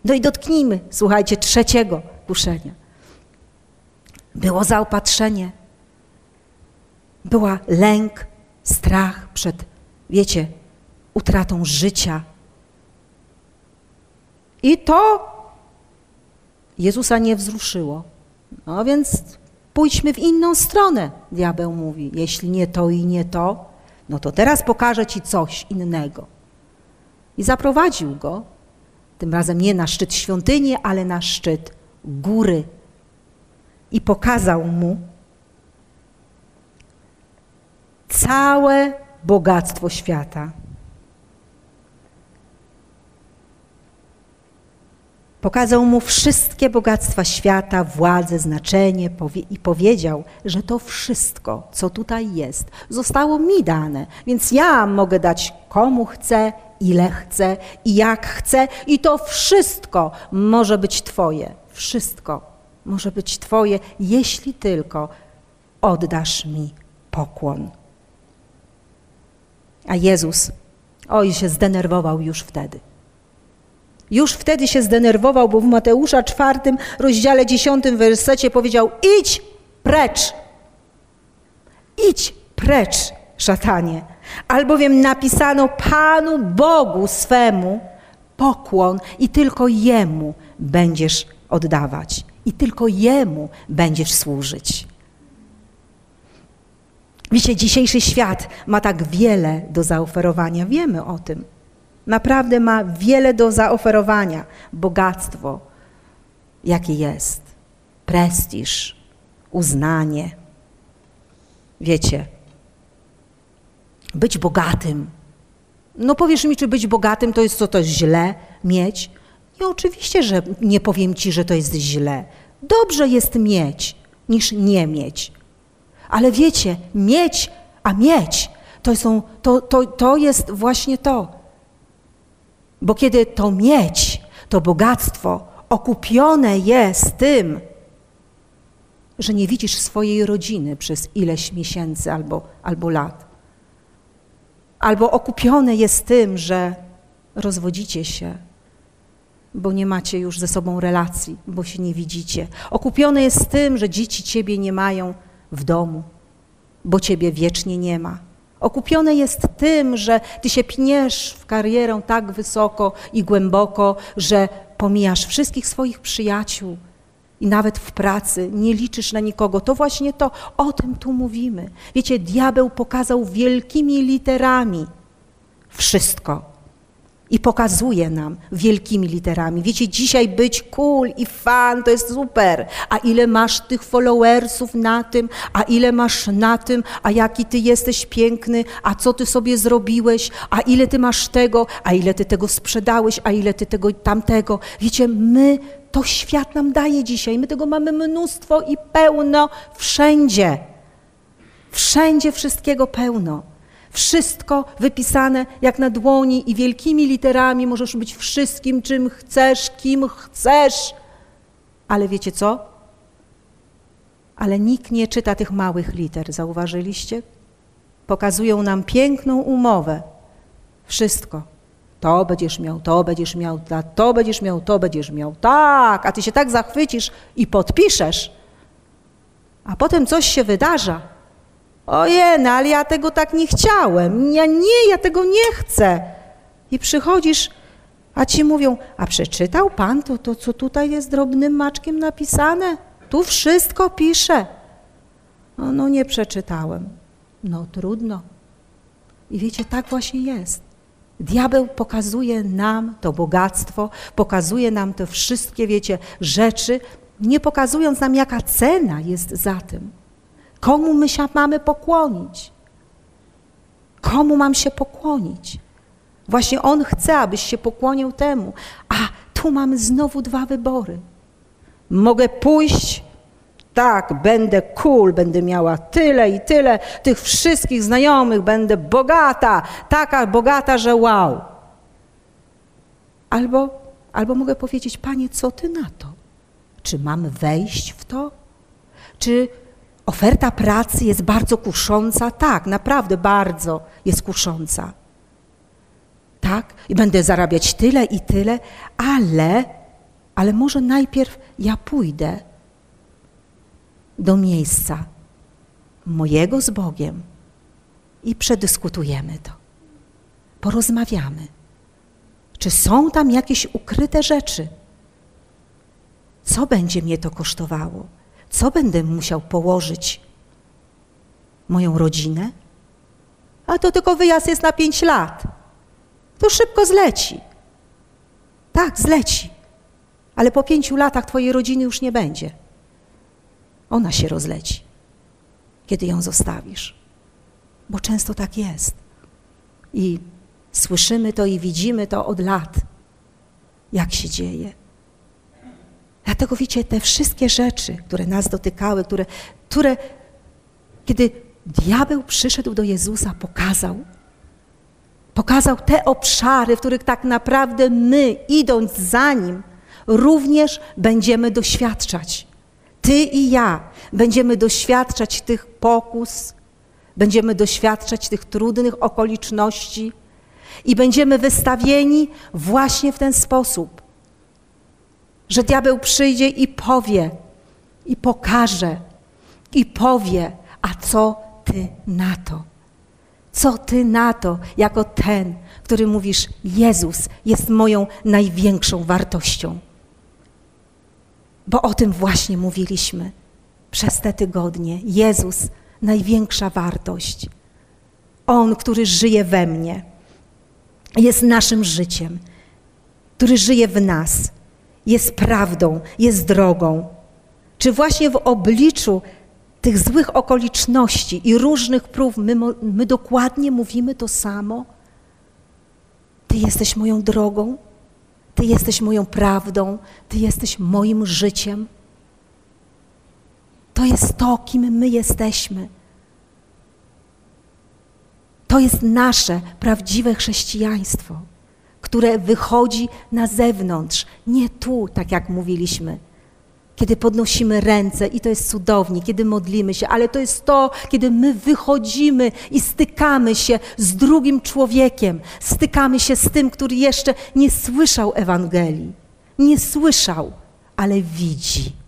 No i dotknijmy, słuchajcie, trzeciego kuszenia. Było zaopatrzenie była lęk, strach przed, wiecie, utratą życia. I to Jezusa nie wzruszyło. No więc pójdźmy w inną stronę, diabeł mówi. Jeśli nie to i nie to, no to teraz pokażę ci coś innego. I zaprowadził go, tym razem nie na szczyt świątyni, ale na szczyt góry. I pokazał mu, całe bogactwo świata. Pokazał mu wszystkie bogactwa świata, władzę, znaczenie i powiedział, że to wszystko, co tutaj jest, zostało mi dane, więc ja mogę dać komu chcę, ile chce i jak chce, i to wszystko może być Twoje. Wszystko może być Twoje, jeśli tylko oddasz mi pokłon. A Jezus, oj, się zdenerwował już wtedy. Już wtedy się zdenerwował, bo w Mateusza czwartym rozdziale dziesiątym wersecie powiedział: Idź precz! Idź precz, szatanie! Albowiem napisano Panu Bogu swemu pokłon i tylko Jemu będziesz oddawać, i tylko Jemu będziesz służyć. Wiecie, dzisiejszy świat ma tak wiele do zaoferowania, wiemy o tym. Naprawdę ma wiele do zaoferowania. Bogactwo, jakie jest, prestiż, uznanie. Wiecie, być bogatym. No powiesz mi, czy być bogatym to jest co, to jest źle mieć? I oczywiście, że nie powiem ci, że to jest źle. Dobrze jest mieć niż nie mieć. Ale wiecie, mieć, a mieć, to, są, to, to, to jest właśnie to. Bo kiedy to mieć, to bogactwo okupione jest tym, że nie widzisz swojej rodziny przez ileś miesięcy albo, albo lat. Albo okupione jest tym, że rozwodzicie się, bo nie macie już ze sobą relacji, bo się nie widzicie. Okupione jest tym, że dzieci ciebie nie mają w domu, bo ciebie wiecznie nie ma. Okupione jest tym, że ty się pniesz w karierę tak wysoko i głęboko, że pomijasz wszystkich swoich przyjaciół i nawet w pracy nie liczysz na nikogo. To właśnie to, o tym tu mówimy. Wiecie, diabeł pokazał wielkimi literami wszystko i pokazuje nam wielkimi literami. Wiecie, dzisiaj być cool i fan to jest super. A ile masz tych followersów na tym, a ile masz na tym, a jaki ty jesteś piękny, a co ty sobie zrobiłeś, a ile ty masz tego, a ile ty tego sprzedałeś, a ile ty tego tamtego. Wiecie, my to świat nam daje dzisiaj. My tego mamy mnóstwo i pełno wszędzie. Wszędzie wszystkiego pełno. Wszystko wypisane jak na dłoni i wielkimi literami możesz być wszystkim, czym chcesz, kim chcesz. Ale wiecie co? Ale nikt nie czyta tych małych liter, zauważyliście? Pokazują nam piękną umowę. Wszystko. To będziesz miał, to będziesz miał, to będziesz miał, to będziesz miał. Tak, a ty się tak zachwycisz i podpiszesz. A potem coś się wydarza Ojej, no ale ja tego tak nie chciałem. Ja nie, ja tego nie chcę. I przychodzisz, a ci mówią, a przeczytał pan to, to co tutaj jest drobnym maczkiem napisane? Tu wszystko pisze. No, no nie przeczytałem. No trudno. I wiecie, tak właśnie jest. Diabeł pokazuje nam to bogactwo, pokazuje nam te wszystkie, wiecie, rzeczy, nie pokazując nam, jaka cena jest za tym. Komu my się mamy pokłonić? Komu mam się pokłonić? Właśnie On chce, abyś się pokłonił temu. A tu mamy znowu dwa wybory. Mogę pójść, tak, będę cool, będę miała tyle i tyle tych wszystkich znajomych, będę bogata, taka bogata, że wow. Albo, albo mogę powiedzieć, Panie, co Ty na to? Czy mam wejść w to? Czy Oferta pracy jest bardzo kusząca? Tak, naprawdę bardzo jest kusząca. Tak, i będę zarabiać tyle i tyle, ale, ale może najpierw ja pójdę do miejsca mojego z Bogiem i przedyskutujemy to. Porozmawiamy. Czy są tam jakieś ukryte rzeczy? Co będzie mnie to kosztowało? Co będę musiał położyć? Moją rodzinę? A to tylko wyjazd jest na pięć lat. To szybko zleci. Tak, zleci. Ale po pięciu latach twojej rodziny już nie będzie. Ona się rozleci, kiedy ją zostawisz. Bo często tak jest. I słyszymy to i widzimy to od lat, jak się dzieje. Dlatego wiecie, te wszystkie rzeczy, które nas dotykały, które, które kiedy diabeł przyszedł do Jezusa, pokazał, Pokazał te obszary, w których tak naprawdę my, idąc za Nim, również będziemy doświadczać. Ty i ja będziemy doświadczać tych pokus, będziemy doświadczać tych trudnych okoliczności i będziemy wystawieni właśnie w ten sposób, że diabeł przyjdzie i powie, i pokaże, i powie, a co ty na to? Co ty na to, jako ten, który mówisz, Jezus jest moją największą wartością? Bo o tym właśnie mówiliśmy przez te tygodnie. Jezus, największa wartość. On, który żyje we mnie, jest naszym życiem, który żyje w nas, jest prawdą, jest drogą. Czy właśnie w obliczu tych złych okoliczności i różnych prób my, my dokładnie mówimy to samo? Ty jesteś moją drogą, Ty jesteś moją prawdą, Ty jesteś moim życiem. To jest to, kim my jesteśmy. To jest nasze prawdziwe chrześcijaństwo, które wychodzi na zewnątrz, nie tu, tak jak mówiliśmy kiedy podnosimy ręce i to jest cudownie, kiedy modlimy się, ale to jest to, kiedy my wychodzimy i stykamy się z drugim człowiekiem, stykamy się z tym, który jeszcze nie słyszał Ewangelii, nie słyszał, ale widzi.